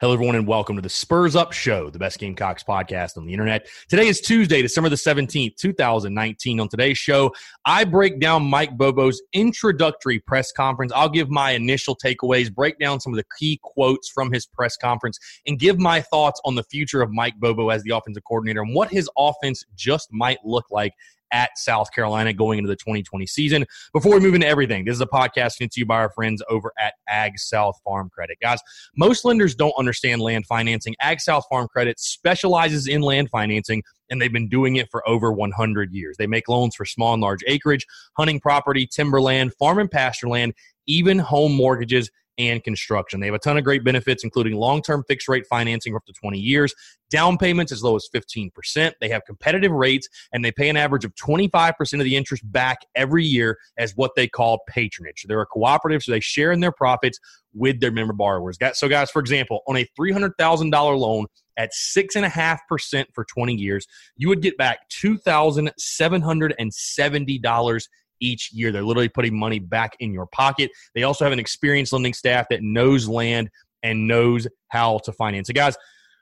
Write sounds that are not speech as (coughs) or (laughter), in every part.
Hello, everyone, and welcome to the Spurs Up Show, the best Gamecocks podcast on the internet. Today is Tuesday, December the 17th, 2019. On today's show, I break down Mike Bobo's introductory press conference. I'll give my initial takeaways, break down some of the key quotes from his press conference, and give my thoughts on the future of Mike Bobo as the offensive coordinator and what his offense just might look like at South Carolina going into the 2020 season. Before we move into everything, this is a podcast sent to you by our friends over at Ag South Farm Credit. Guys, most lenders don't understand land financing. Ag South Farm Credit specializes in land financing and they've been doing it for over 100 years. They make loans for small and large acreage, hunting property, timberland, farm and pasture land, even home mortgages and construction. They have a ton of great benefits, including long term fixed rate financing up to 20 years, down payments as low as 15%. They have competitive rates, and they pay an average of 25% of the interest back every year as what they call patronage. They're a cooperative, so they share in their profits with their member borrowers. So, guys, for example, on a $300,000 loan, at 6.5% for 20 years, you would get back $2,770 each year. They're literally putting money back in your pocket. They also have an experienced lending staff that knows land and knows how to finance it. Guys,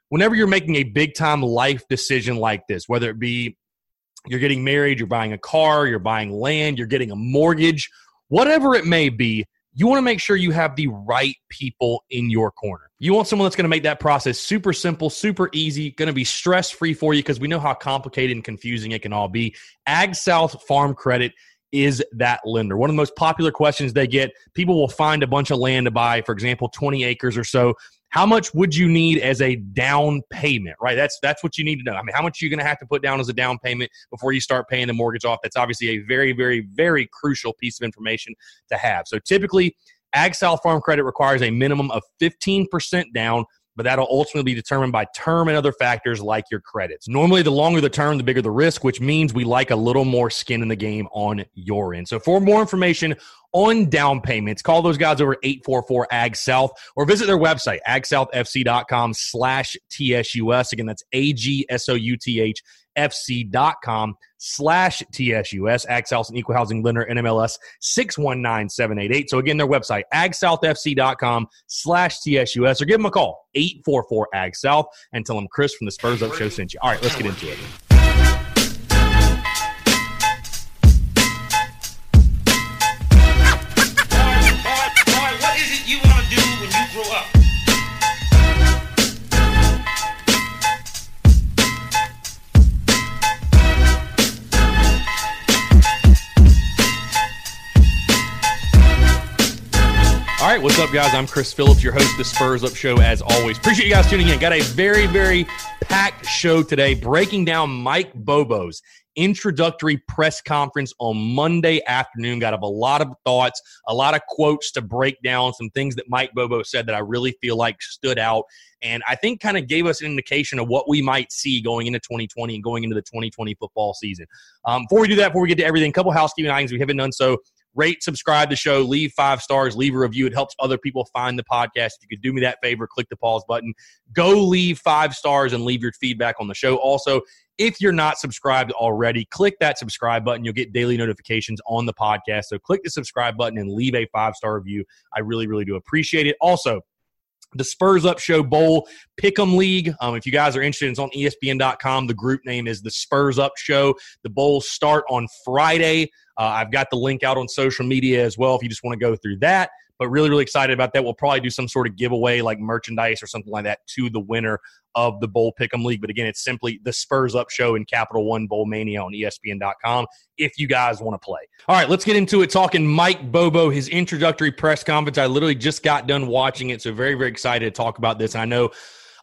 whenever you're making a big time life decision like this, whether it be you're getting married, you're buying a car, you're buying land, you're getting a mortgage, whatever it may be, you want to make sure you have the right people in your corner. You want someone that's going to make that process super simple, super easy, going to be stress free for you because we know how complicated and confusing it can all be. Ag South Farm Credit is that lender? One of the most popular questions they get people will find a bunch of land to buy, for example, 20 acres or so. How much would you need as a down payment, right? That's that's what you need to know. I mean, how much are you going to have to put down as a down payment before you start paying the mortgage off? That's obviously a very, very, very crucial piece of information to have. So typically, Ag South Farm Credit requires a minimum of 15% down but that'll ultimately be determined by term and other factors like your credits. Normally, the longer the term, the bigger the risk, which means we like a little more skin in the game on your end. So, for more information on down payments, call those guys over 844 AG South or visit their website, agsouthfc.com slash TSUS. Again, that's A G S O U T H fc.com slash TSUS. AgSouth, an equal housing lender, NMLS 619788. So again, their website, agsouthfc.com slash TSUS, or give them a call, 844 AgSouth, and tell them Chris from the Spurs Up Show sent you. All right, let's get into it. Right, what's up, guys? I'm Chris Phillips, your host of the Spurs Up Show, as always. Appreciate you guys tuning in. Got a very, very packed show today, breaking down Mike Bobo's introductory press conference on Monday afternoon. Got a lot of thoughts, a lot of quotes to break down, some things that Mike Bobo said that I really feel like stood out. And I think kind of gave us an indication of what we might see going into 2020 and going into the 2020 football season. Um, before we do that, before we get to everything, a couple housekeeping items we haven't done so rate, subscribe to the show, leave five stars, leave a review. It helps other people find the podcast. If you could do me that favor, click the pause button. Go leave five stars and leave your feedback on the show. Also, if you're not subscribed already, click that subscribe button. You'll get daily notifications on the podcast. So click the subscribe button and leave a five star review. I really, really do appreciate it. Also, the Spurs Up Show Bowl Pick'em League. Um, if you guys are interested, it's on ESPN.com. The group name is the Spurs Up Show. The bowls start on Friday. Uh, I've got the link out on social media as well if you just want to go through that. But really, really excited about that. We'll probably do some sort of giveaway like merchandise or something like that to the winner of the Bowl Pick'em League. But again, it's simply the Spurs Up Show in Capital One Bowl Mania on ESPN.com if you guys want to play. All right, let's get into it. Talking Mike Bobo, his introductory press conference. I literally just got done watching it, so very, very excited to talk about this. And I know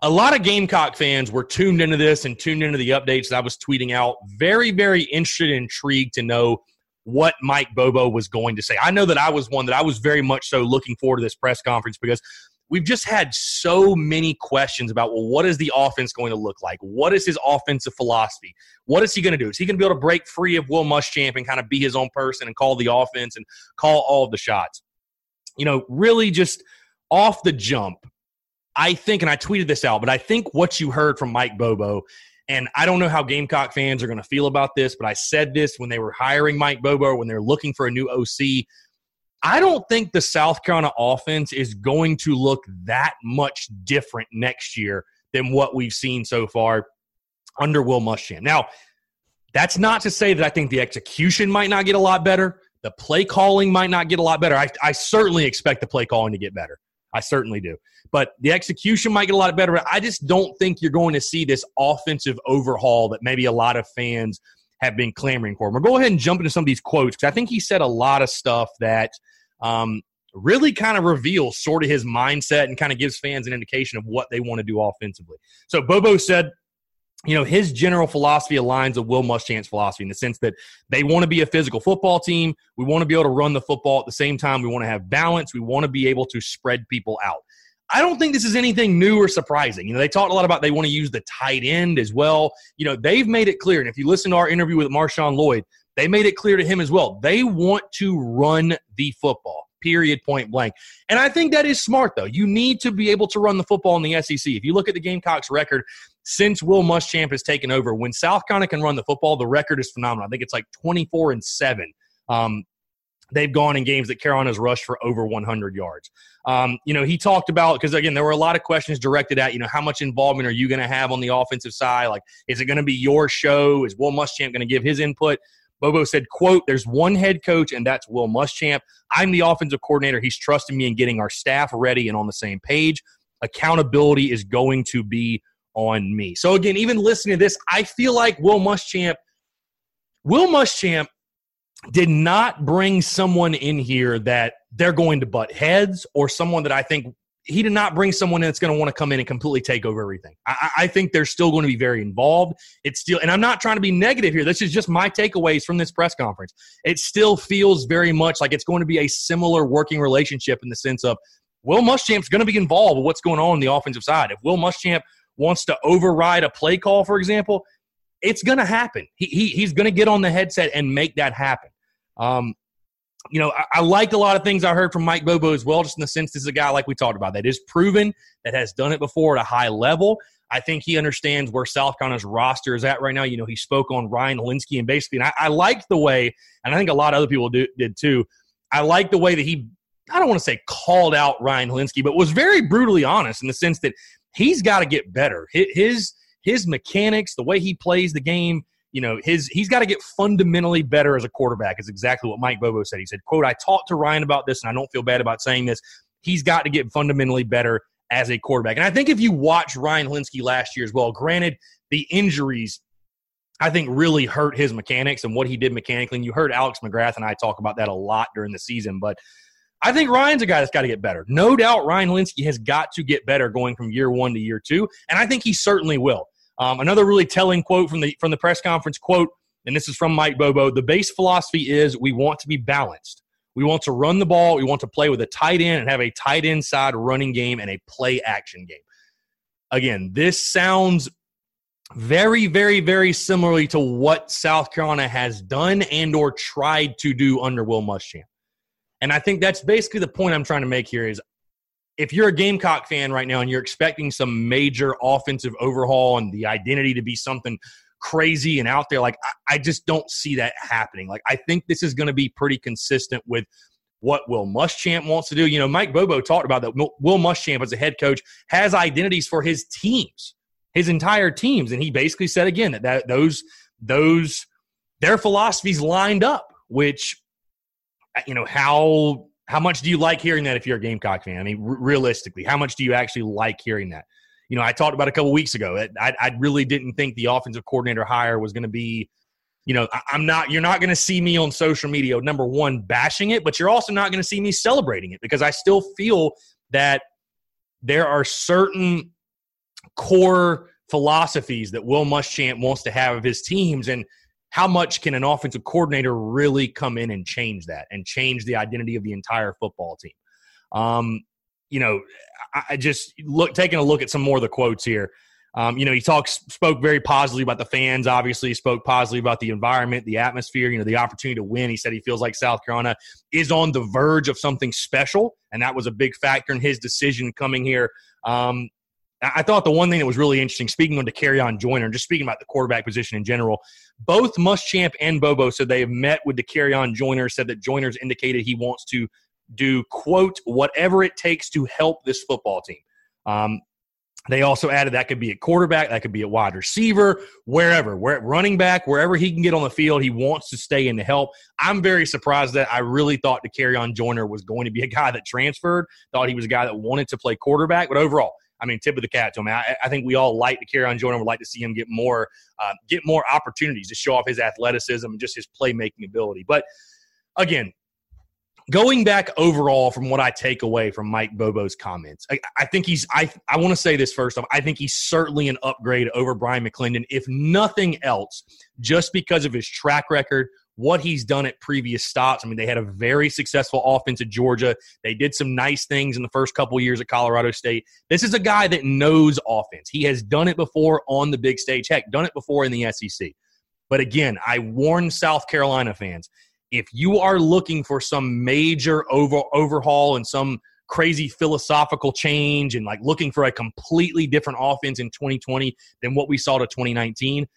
a lot of Gamecock fans were tuned into this and tuned into the updates that I was tweeting out. Very, very interested and intrigued to know what Mike Bobo was going to say. I know that I was one that I was very much so looking forward to this press conference because we've just had so many questions about well what is the offense going to look like? What is his offensive philosophy? What is he going to do? Is he going to be able to break free of will muschamp and kind of be his own person and call the offense and call all of the shots? You know really just off the jump i think and i tweeted this out but i think what you heard from mike bobo and I don't know how Gamecock fans are going to feel about this, but I said this when they were hiring Mike Bobo, when they're looking for a new OC. I don't think the South Carolina offense is going to look that much different next year than what we've seen so far under Will Muschamp. Now, that's not to say that I think the execution might not get a lot better. The play calling might not get a lot better. I, I certainly expect the play calling to get better. I certainly do. But the execution might get a lot better. I just don't think you're going to see this offensive overhaul that maybe a lot of fans have been clamoring for. We'll go ahead and jump into some of these quotes because I think he said a lot of stuff that um, really kind of reveals sort of his mindset and kind of gives fans an indication of what they want to do offensively. So Bobo said, you know, his general philosophy aligns with Will Muschamp's philosophy in the sense that they want to be a physical football team. We want to be able to run the football at the same time. We want to have balance. We want to be able to spread people out. I don't think this is anything new or surprising. You know, they talked a lot about they want to use the tight end as well. You know, they've made it clear, and if you listen to our interview with Marshawn Lloyd, they made it clear to him as well. They want to run the football period, point blank. And I think that is smart, though. You need to be able to run the football in the SEC. If you look at the Gamecocks record since Will Muschamp has taken over, when South Carolina can run the football, the record is phenomenal. I think it's like 24 and 7. Um, they've gone in games that Carolina's rushed for over 100 yards. Um, you know, he talked about because again, there were a lot of questions directed at you know how much involvement are you going to have on the offensive side? Like, is it going to be your show? Is Will Muschamp going to give his input? Bobo said, quote, there's one head coach, and that's Will Muschamp. I'm the offensive coordinator. He's trusting me in getting our staff ready and on the same page. Accountability is going to be on me. So again, even listening to this, I feel like Will Muschamp, Will Muschamp did not bring someone in here that they're going to butt heads or someone that I think he did not bring someone that's going to want to come in and completely take over everything. I, I, think they're still going to be very involved. It's still, and I'm not trying to be negative here. This is just my takeaways from this press conference. It still feels very much like it's going to be a similar working relationship in the sense of Will Muschamp's going to be involved with what's going on on the offensive side. If Will Muschamp wants to override a play call, for example, it's going to happen. He, he he's going to get on the headset and make that happen. Um, you know, I, I, a lot of things I heard from Mike Bobo as well, just in the sense this is a guy like we talked about that is proven, that has done it before at a high level. I think he understands where South Carolina's roster is at right now. You know, he spoke on Ryan Hilinski and basically, and I, I the way, and I think a lot of other people do, did too. I like the way that he, I don't want to say called out Ryan Hilinski, but was very brutally honest in the sense that he's got to get better. His his mechanics, the way he plays the game, you know, his he's got to get fundamentally better as a quarterback. Is exactly what Mike Bobo said. He said, "quote I talked to Ryan about this, and I don't feel bad about saying this. He's got to get fundamentally better as a quarterback." And I think if you watch Ryan Hilinski last year as well, granted the injuries I think really hurt his mechanics and what he did mechanically. And you heard Alex McGrath and I talk about that a lot during the season. But I think Ryan's a guy that's got to get better. No doubt Ryan Hilinski has got to get better going from year one to year two. And I think he certainly will. Um, another really telling quote from the from the press conference quote, and this is from Mike Bobo. The base philosophy is we want to be balanced. We want to run the ball. We want to play with a tight end and have a tight end side running game and a play action game. Again, this sounds very, very, very similarly to what South Carolina has done and or tried to do under Will Muschamp. And I think that's basically the point I'm trying to make here is if you're a Gamecock fan right now and you're expecting some major offensive overhaul and the identity to be something crazy and out there, like I, I just don't see that happening. Like I think this is going to be pretty consistent with what Will Muschamp wants to do. You know, Mike Bobo talked about that. Will Muschamp, as a head coach, has identities for his teams, his entire teams, and he basically said again that, that those those their philosophies lined up. Which, you know, how how much do you like hearing that if you're a Gamecock fan? I mean, r- realistically, how much do you actually like hearing that? You know, I talked about a couple weeks ago. I, I really didn't think the offensive coordinator hire was going to be you know, I'm not, you're not going to see me on social media, number one, bashing it, but you're also not going to see me celebrating it because I still feel that there are certain core philosophies that Will Muschamp wants to have of his teams. And how much can an offensive coordinator really come in and change that and change the identity of the entire football team? Um, you know, I just look taking a look at some more of the quotes here. Um, you know, he talks spoke very positively about the fans. Obviously, spoke positively about the environment, the atmosphere. You know, the opportunity to win. He said he feels like South Carolina is on the verge of something special, and that was a big factor in his decision coming here. Um, I thought the one thing that was really interesting, speaking on Dakereon Joyner, just speaking about the quarterback position in general, both Muschamp and Bobo said they have met with Dakereon Joyner, said that Joyner's indicated he wants to do, quote, whatever it takes to help this football team. Um, they also added that could be a quarterback, that could be a wide receiver, wherever, where running back, wherever he can get on the field, he wants to stay in to help. I'm very surprised that I really thought Dakereon Joyner was going to be a guy that transferred, thought he was a guy that wanted to play quarterback, but overall, I mean, tip of the cap to him. I, I think we all like Dakereon Joyner. Would like to see him get more, uh, get more opportunities to show off his athleticism and just his playmaking ability. But again, going back overall from what I take away from Mike Bobo's comments, I, I think he's I I want to say this first off. I think he's certainly an upgrade over Bryan McClendon, if nothing else, just because of his track record, what he's done at previous stops. I mean, they had a very successful offense at Georgia. They did some nice things in the first couple years at Colorado State. This is a guy that knows offense. He has done it before on the big stage. Heck, done it before in the SEC. But again, I warn South Carolina fans if you are looking for some major over, overhaul and some crazy philosophical change and like looking for a completely different offense in 2020 than what we saw to 2019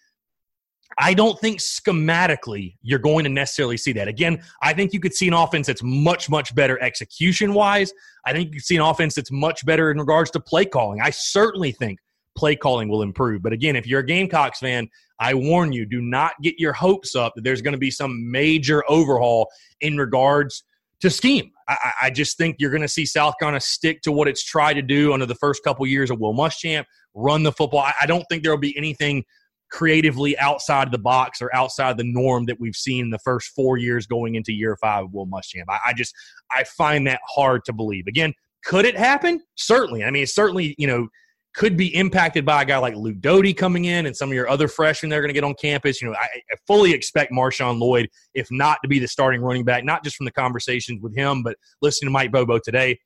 I don't think schematically you're going to necessarily see that. Again, I think you could see an offense that's much, much better execution wise. I think you could see an offense that's much better in regards to play calling. I certainly think play calling will improve. But again, if you're a Gamecocks fan, I warn you, do not get your hopes up that there's going to be some major overhaul in regards to scheme. I, I just think you're going to see South Carolina stick to what it's tried to do under the first couple years of Will Muschamp, run the football. I, I don't think there will be anything creatively outside the box or outside the norm that we've seen the first four years going into year five of Will Muschamp. I, I just I find that hard to believe. Again, could it happen? Certainly. I mean, certainly you know could be impacted by a guy like Luke Doty coming in and some of your other freshmen they're going to get on campus. You know, I, I, fully expect Marshawn Lloyd, if not to be the starting running back, not just from the conversations with him, but listening to Mike Bobo today.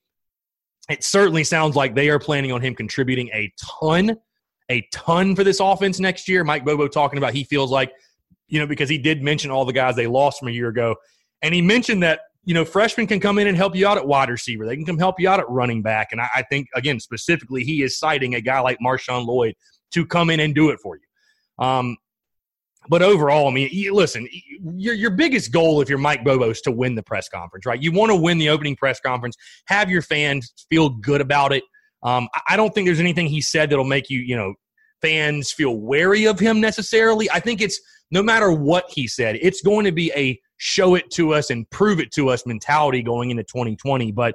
It certainly sounds like they are planning on him contributing a ton, a ton for this offense next year. Mike Bobo talking about he feels like, you know, because he did mention all the guys they lost from a year ago. And he mentioned that you know, freshmen can come in and help you out at wide receiver. They can come help you out at running back. And I, I think, again, specifically, he is citing a guy like Marshawn Lloyd to come in and do it for you. Um, but overall, I mean, listen, your, your biggest goal if you're Mike Bobo is to win the press conference, right? You want to win the opening press conference, have your fans feel good about it. Um, I don't think there's anything he said that'll make you, you know, fans feel wary of him necessarily. I think it's no matter what he said, it's going to be a show it to us and prove it to us mentality going into 2020. But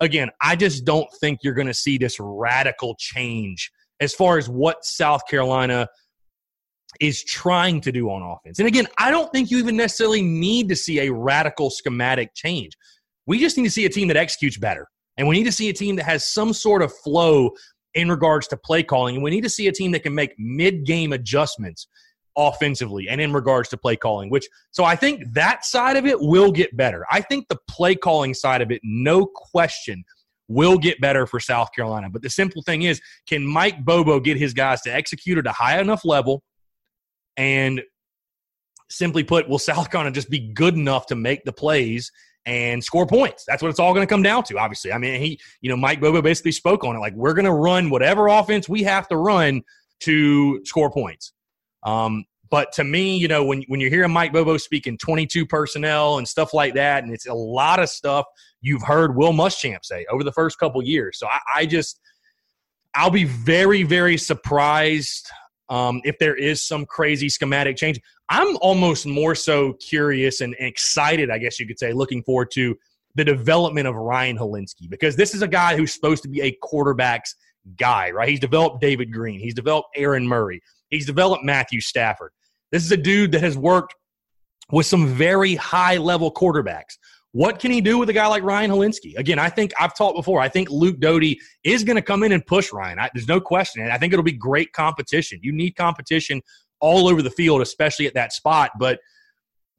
again, I just don't think you're going to see this radical change as far as what South Carolina is trying to do on offense. And again, I don't think you even necessarily need to see a radical schematic change. We just need to see a team that executes better. And we need to see a team that has some sort of flow in regards to play calling. And we need to see a team that can make mid game adjustments offensively and in regards to play calling, which so I think that side of it will get better. I think the play calling side of it, no question, will get better for South Carolina. But the simple thing is, can Mike Bobo get his guys to execute at a high enough level? And simply put, will South Carolina just be good enough to make the plays and score points. That's what it's all going to come down to, obviously. I mean, he, you know, Mike Bobo basically spoke on it. Like, we're going to run whatever offense we have to run to score points. Um, But to me, you know, when, when you're hearing Mike Bobo speaking 22 personnel and stuff like that, and it's a lot of stuff you've heard Will Muschamp say over the first couple years. So I, I just, I'll be very, very surprised um, if there is some crazy schematic change. I'm almost more so curious and excited, I guess you could say, looking forward to the development of Ryan Hilinski because this is a guy who's supposed to be a quarterback's guy, right? He's developed David Greene, he's developed Aaron Murray, he's developed Matthew Stafford. This is a dude that has worked with some very high level quarterbacks. What can he do with a guy like Ryan Hilinski? Again, I think I've talked before. I think Luke Doty is going to come in and push Ryan. I, there's no question. And I think it'll be great competition. You need competition all over the field, especially at that spot. But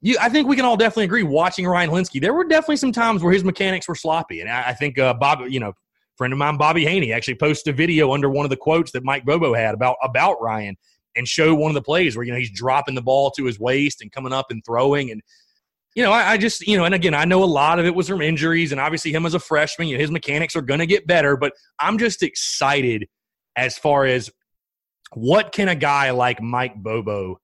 you, I think we can all definitely agree. Watching Ryan Hilinski, there were definitely some times where his mechanics were sloppy, and I, I think uh, Bob, you know, friend of mine, Bobby Haney, actually posted a video under one of the quotes that Mike Bobo had about about Ryan and show one of the plays where you know he's dropping the ball to his waist and coming up and throwing and you know I, I, just you know and again I know a lot of it was from injuries and obviously him as a freshman you know, his mechanics are going to get better but I'm just excited as far as what can a guy like Mike Bobo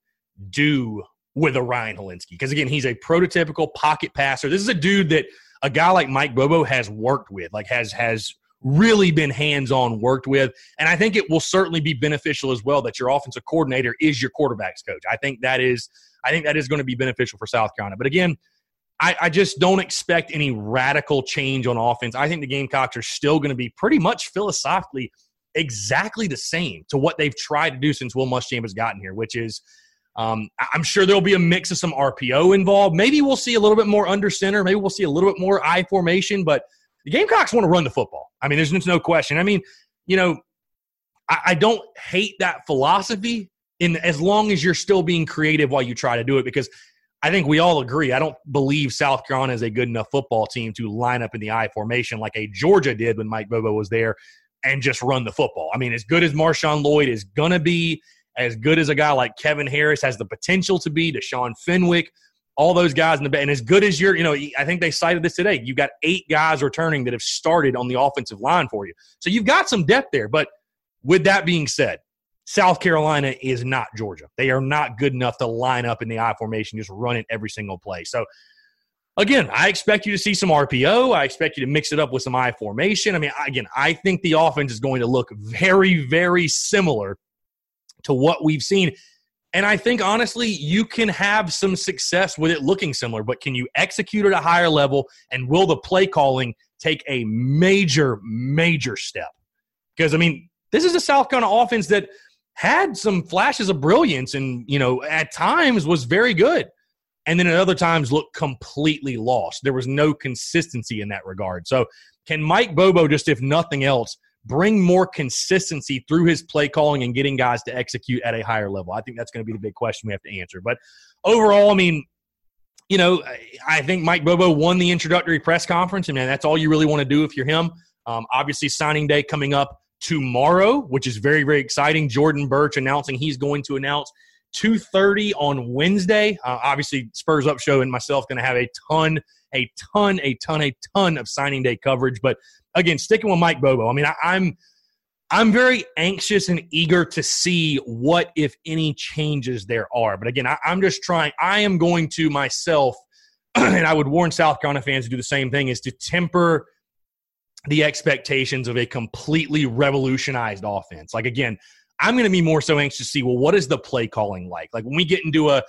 do with a Ryan Hilinski because again he's a prototypical pocket passer this is a dude that a guy like Mike Bobo has worked with like has has really been hands on worked with. And I think it will certainly be beneficial as well that your offensive coordinator is your quarterback's coach. I think that is I think that is going to be beneficial for South Carolina. But again, I, I just don't expect any radical change on offense. I think the Gamecocks are still going to be pretty much philosophically exactly the same to what they've tried to do since Will Muschamp has gotten here, which is um, I'm sure there'll be a mix of some RPO involved. Maybe we'll see a little bit more under center. Maybe we'll see a little bit more I formation, but – the Gamecocks want to run the football. I mean, there's no question. I mean, you know, I, I don't hate that philosophy in as long as you're still being creative while you try to do it because I think we all agree. I don't believe South Carolina is a good enough football team to line up in the I formation like a Georgia did when Mike Bobo was there and just run the football. I mean, as good as Marshawn Lloyd is going to be, as good as a guy like Kevin Harris has the potential to be, Deshaun Fenwick – all those guys in the back, and as good as you're, you know, I think they cited this today. You've got eight guys returning that have started on the offensive line for you, so you've got some depth there. But with that being said, South Carolina is not Georgia. They are not good enough to line up in the I formation, just run it every single play. So again, I expect you to see some RPO. I expect you to mix it up with some I formation. I mean, again, I think the offense is going to look very, very similar to what we've seen. And I think honestly, you can have some success with it looking similar, but can you execute at a higher level? And will the play calling take a major, major step? Because I mean, this is a South Carolina offense that had some flashes of brilliance and, you know, at times was very good. And then at other times looked completely lost. There was no consistency in that regard. So, can Mike Bobo just, if nothing else, bring more consistency through his play calling and getting guys to execute at a higher level? I think that's going to be the big question we have to answer. But overall, I mean, you know, I think Mike Bobo won the introductory press conference, and man, that's all you really want to do if you're him. Um, obviously, signing day coming up tomorrow, which is very, very exciting. Jordan Burch announcing he's going to announce 2.30 on Wednesday. Uh, obviously, Spurs Up Show and myself going to have a ton, a ton, a ton, a ton of signing day coverage. But again, sticking with Mike Bobo, I mean, I, I'm I'm very anxious and eager to see what, if any, changes there are. But again, I, am just trying. I am going to myself, (clears throat) and I would warn South Carolina fans to do the same thing: is to temper the expectations of a completely revolutionized offense. Like again, I'm going to be more so anxious to see. Well, what is the play calling like? Like when we get into a,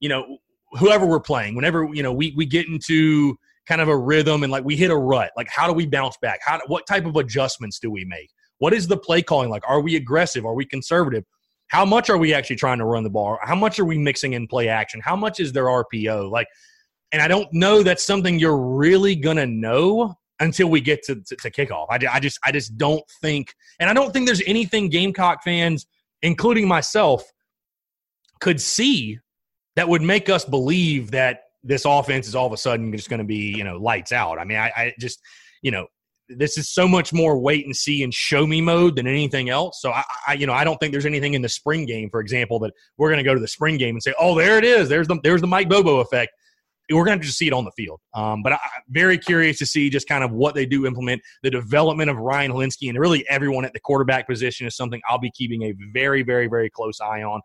you know, whoever we're playing, whenever you know we we get into kind of a rhythm and like we hit a rut. Like, how do we bounce back? How, what type of adjustments do we make? What is the play calling like? Are we aggressive? Are we conservative? How much are we actually trying to run the ball? How much are we mixing in play action? How much is their RPO? Like, and I don't know that's something you're really gonna know until we get to, to, to kickoff. I, I just I just don't think, and I don't think there's anything Gamecock fans, including myself, could see that would make us believe that this offense is all of a sudden just going to be you know lights out. I mean, I, I, just you know this is so much more wait and see and show me mode than anything else. So I, I you know I don't think there's anything in the spring game, for example, that we're going to go to the spring game and say, oh, there it is. There's the there's the Mike Bobo effect. We're going to just see it on the field. Um, but I'm very curious to see just kind of what they do implement. The development of Ryan Hilinski and really everyone at the quarterback position is something I'll be keeping a very, very, very close eye on.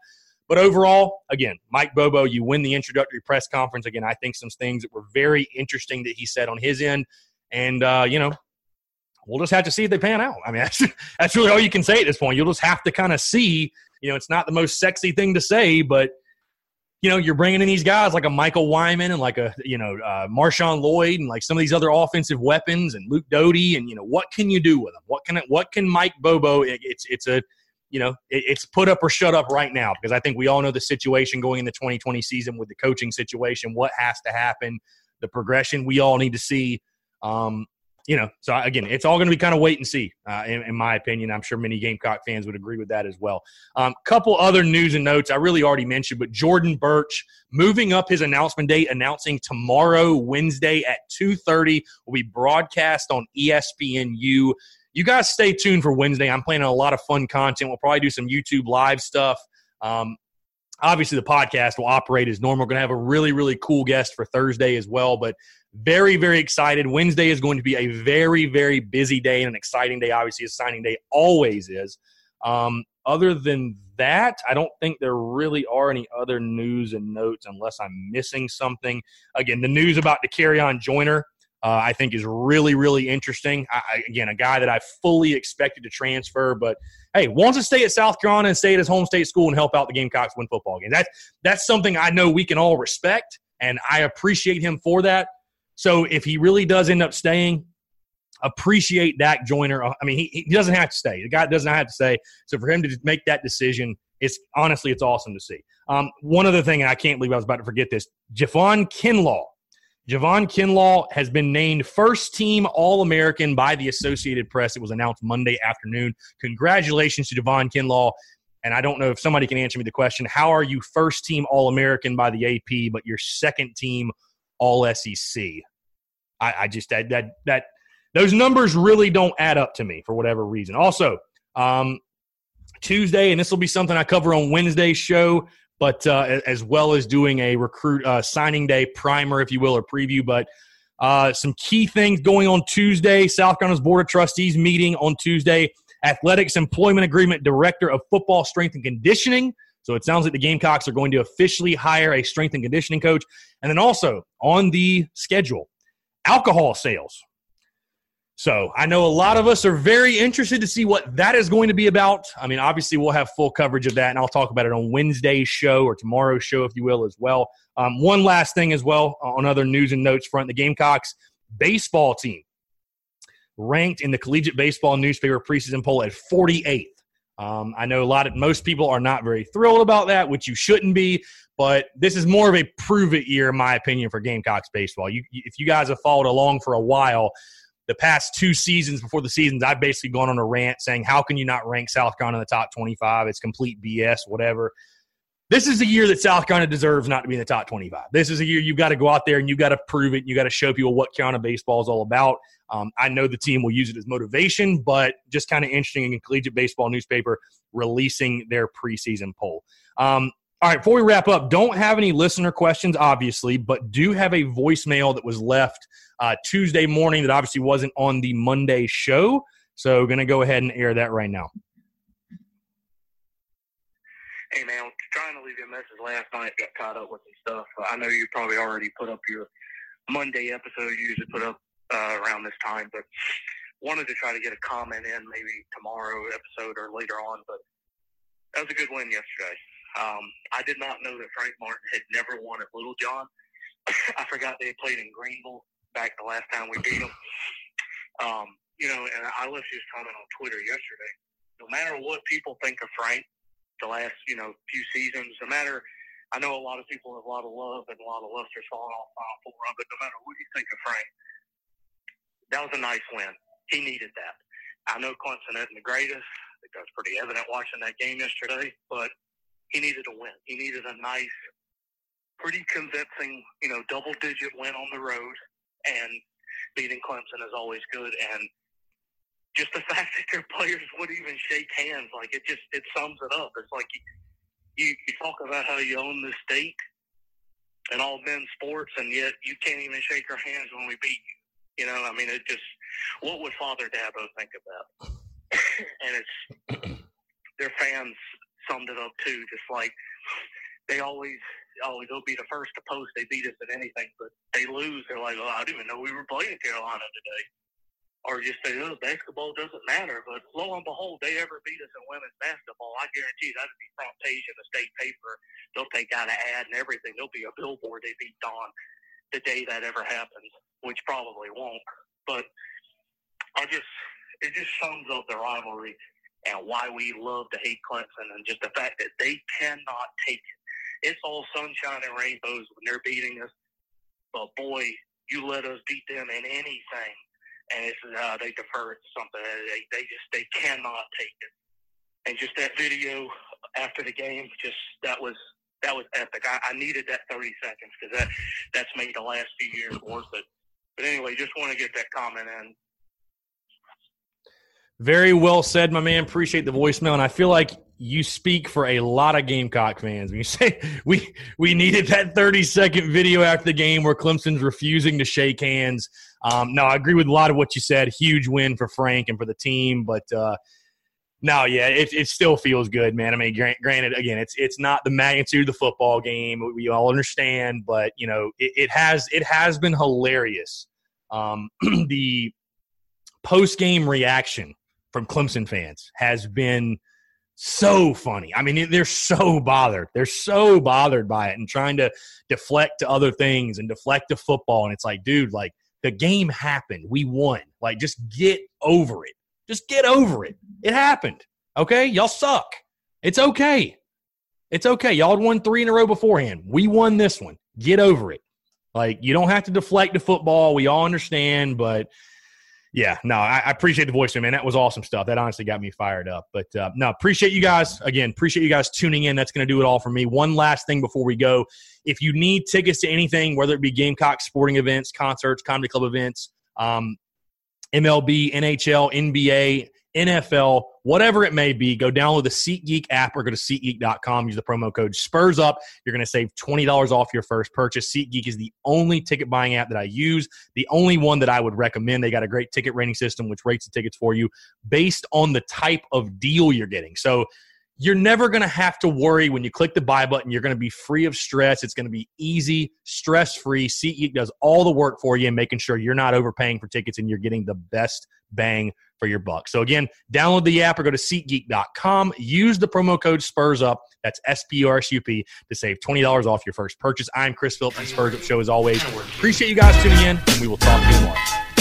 But overall, again, Mike Bobo, you win the introductory press conference. Again, I think some things that were very interesting that he said on his end. And, uh, you know, we'll just have to see if they pan out. I mean, (laughs) that's, that's really all you can say at this point. You'll just have to kind of see. You know, it's not the most sexy thing to say, but you know, you're bringing in these guys like a Michael Wyman and like a you know uh, Marshawn Lloyd and like some of these other offensive weapons and Luke Doty and you know what can you do with them? What can it, what can Mike Bobo? It, it's it's a you know it, it's put up or shut up right now because I think we all know the situation going in the 2020 season with the coaching situation. What has to happen? The progression we all need to see. Um, you know, so again, it's all going to be kind of wait and see, uh, in, in, my opinion. I'm sure many Gamecock fans would agree with that as well. Um, couple other news and notes I really already mentioned, but Jordan Burch moving up his announcement date, announcing tomorrow, Wednesday at 2:30, will be broadcast on ESPNU. You guys stay tuned for Wednesday. I'm planning a lot of fun content. We'll probably do some YouTube live stuff. Um, obviously, the podcast will operate as normal. We're going to have a really, really cool guest for Thursday as well, but very, very excited. Wednesday is going to be a very, very busy day and an exciting day. Obviously, a signing day always is. Um, other than that, I don't think there really are any other news and notes unless I'm missing something. Again, the news about Dakereon Joyner, uh, I think, is really, really interesting. I, again, a guy that I fully expected to transfer, but hey, wants to stay at South Carolina and stay at his home state school and help out the Gamecocks win football games. That's that's something I know we can all respect, and I appreciate him for that. So if he really does end up staying, appreciate Dak Joyner. I mean, he, he doesn't have to stay. The guy does not have to stay. So for him to make that decision, it's honestly, it's awesome to see. Um, one other thing, and I can't believe I was about to forget this Javon Kinlaw. Javon Kinlaw has been named first team All American by the Associated Press. It was announced Monday afternoon. Congratulations to Javon Kinlaw. And I don't know if somebody can answer me the question how are you first team All American by the AP, but your second team all SEC. I, I just that that that those numbers really don't add up to me for whatever reason. Also, um, Tuesday, and this will be something I cover on Wednesday's show, but uh, as well as doing a recruit uh, signing day primer, if you will, or preview. But uh, some key things going on Tuesday. South Carolina's Board of Trustees meeting on Tuesday. Athletics Employment Agreement Director of Football Strength and Conditioning so it sounds like the Gamecocks are going to officially hire a strength and conditioning coach. And then also on the schedule, alcohol sales. So I know a lot of us are very interested to see what that is going to be about. I mean, obviously, we'll have full coverage of that, and I'll talk about it on Wednesday's show or tomorrow's show, if you will, as well. Um, one last thing as well on other news and notes front the Gamecocks baseball team ranked in the collegiate baseball newspaper preseason poll at 48th. Um, I know a lot of most people are not very thrilled about that, which you shouldn't be. But this is more of a prove it year, in my opinion, for Gamecocks baseball. You, if you guys have followed along for a while, the past two seasons before the seasons, I've basically gone on a rant saying, "How can you not rank South Carolina in the top 25? It's complete BS, whatever." This is a year that South Carolina deserves not to be in the top 25. This is a year you've got to go out there and you've got to prove it. You got to show people what Carolina baseball is all about. Um, I know the team will use it as motivation, but just kind of interesting in collegiate baseball newspaper releasing their preseason poll. Um, all right, before we wrap up, don't have any listener questions, obviously, but do have a voicemail that was left uh, Tuesday morning that obviously wasn't on the Monday show. So, going to go ahead and air that right now. Hey, man, trying to leave you a message last night, got caught up with some stuff. I know you probably already put up your Monday episode. You usually put up uh, around this time, but wanted to try to get a comment in maybe tomorrow episode or later on. But that was a good win yesterday. Um, I did not know that Frank Martin had never won at Littlejohn. (coughs) I forgot they played in Greenville back the last time we beat them. Um, you know, and I left his comment on Twitter yesterday. No matter what people think of Frank, the last you know few seasons, no matter. I know a lot of people have a lot of love and a lot of luster's falling off Final Four but no matter what you think of Frank, that was a nice win. He needed that. I know Clemson isn't the greatest. I think that's pretty evident watching that game yesterday, but he needed a win. He needed a nice, pretty convincing, you know, double digit win on the road. And beating Clemson is always good. And just the (laughs) fact that their players would even shake hands, like it just, it sums it up. It's like you, you, talk about how you own the state and all men's sports, and yet you can't even shake our hands when we beat you. You know, I mean, it just what would Father Dabo think that? (coughs) and it's (coughs) their fans summed it up too, just like they always always they'll be the first to post they beat us at anything, but they lose. They're like, oh, I didn't even know we were playing Carolina today. Or just say, oh, basketball doesn't matter. But lo and behold, they ever beat us in women's basketball. I guarantee that'd be front page in the state paper. They'll take out an ad and everything. There'll be a billboard they beat Dawn the day that ever happens, which probably won't. But I just, it just sums up the rivalry and why we love to hate Clemson and just the fact that they cannot take it it's all sunshine and rainbows when they're beating us. But boy, you let us beat them in anything, and it's uh, they defer it to something. They they just they cannot take it. And just that video after the game, just that was that was epic. I, I needed that 30 seconds because that that's made the last few years worth it. But anyway, just want to get that comment in. Very well said, my man. Appreciate the voicemail, and I feel like you speak for a lot of Gamecock fans when you (laughs) say we we needed that 30 second video after the game where Clemson's refusing to shake hands. Um, no, I agree with a lot of what you said. Huge win for Frank and for the team, but uh, no, yeah, it, it still feels good, man. I mean, granted, again, it's it's not the magnitude of the football game. We all understand, but you know, it, it has it has been hilarious. Um, (clears throat) the post game reaction from Clemson fans has been so funny. I mean, they're so bothered. They're so bothered by it and trying to deflect to other things and deflect to football. And it's like, dude, like the game happened. We won. Like, just get over it. Just get over it. It happened. Okay? Y'all suck. It's okay. It's okay. Y'all had won three in a row beforehand. We won this one. Get over it. Like, you don't have to deflect to football. We all understand, but – yeah, no, I, I, appreciate the voice, man. That was awesome stuff. That honestly got me fired up. But uh, no, appreciate you guys. Again, appreciate you guys tuning in. That's going to do it all for me. One last thing before we go. If you need tickets to anything, whether it be Gamecock sporting events, concerts, comedy club events, um, MLB, NHL, NBA, NFL, whatever it may be, go download the SeatGeek app or go to SeatGeek.com. Use the promo code Spurs Up. You're going to save $20 off your first purchase. SeatGeek is the only ticket buying app that I use, the only one that I would recommend. They got a great ticket rating system, which rates the tickets for you based on the type of deal you're getting. So you're never going to have to worry when you click the buy button. You're going to be free of stress. It's going to be easy, stress free. SeatGeek does all the work for you and making sure you're not overpaying for tickets and you're getting the best bang for your buck. So again, download the app or go to SeatGeek.com. Use the promo code Spurs Up. That's S P R S U P to save twenty dollars off your first purchase. I'm Chris Phillips, and Spurs Up Show as always. Appreciate you guys tuning in, and we will talk to you tomorrow.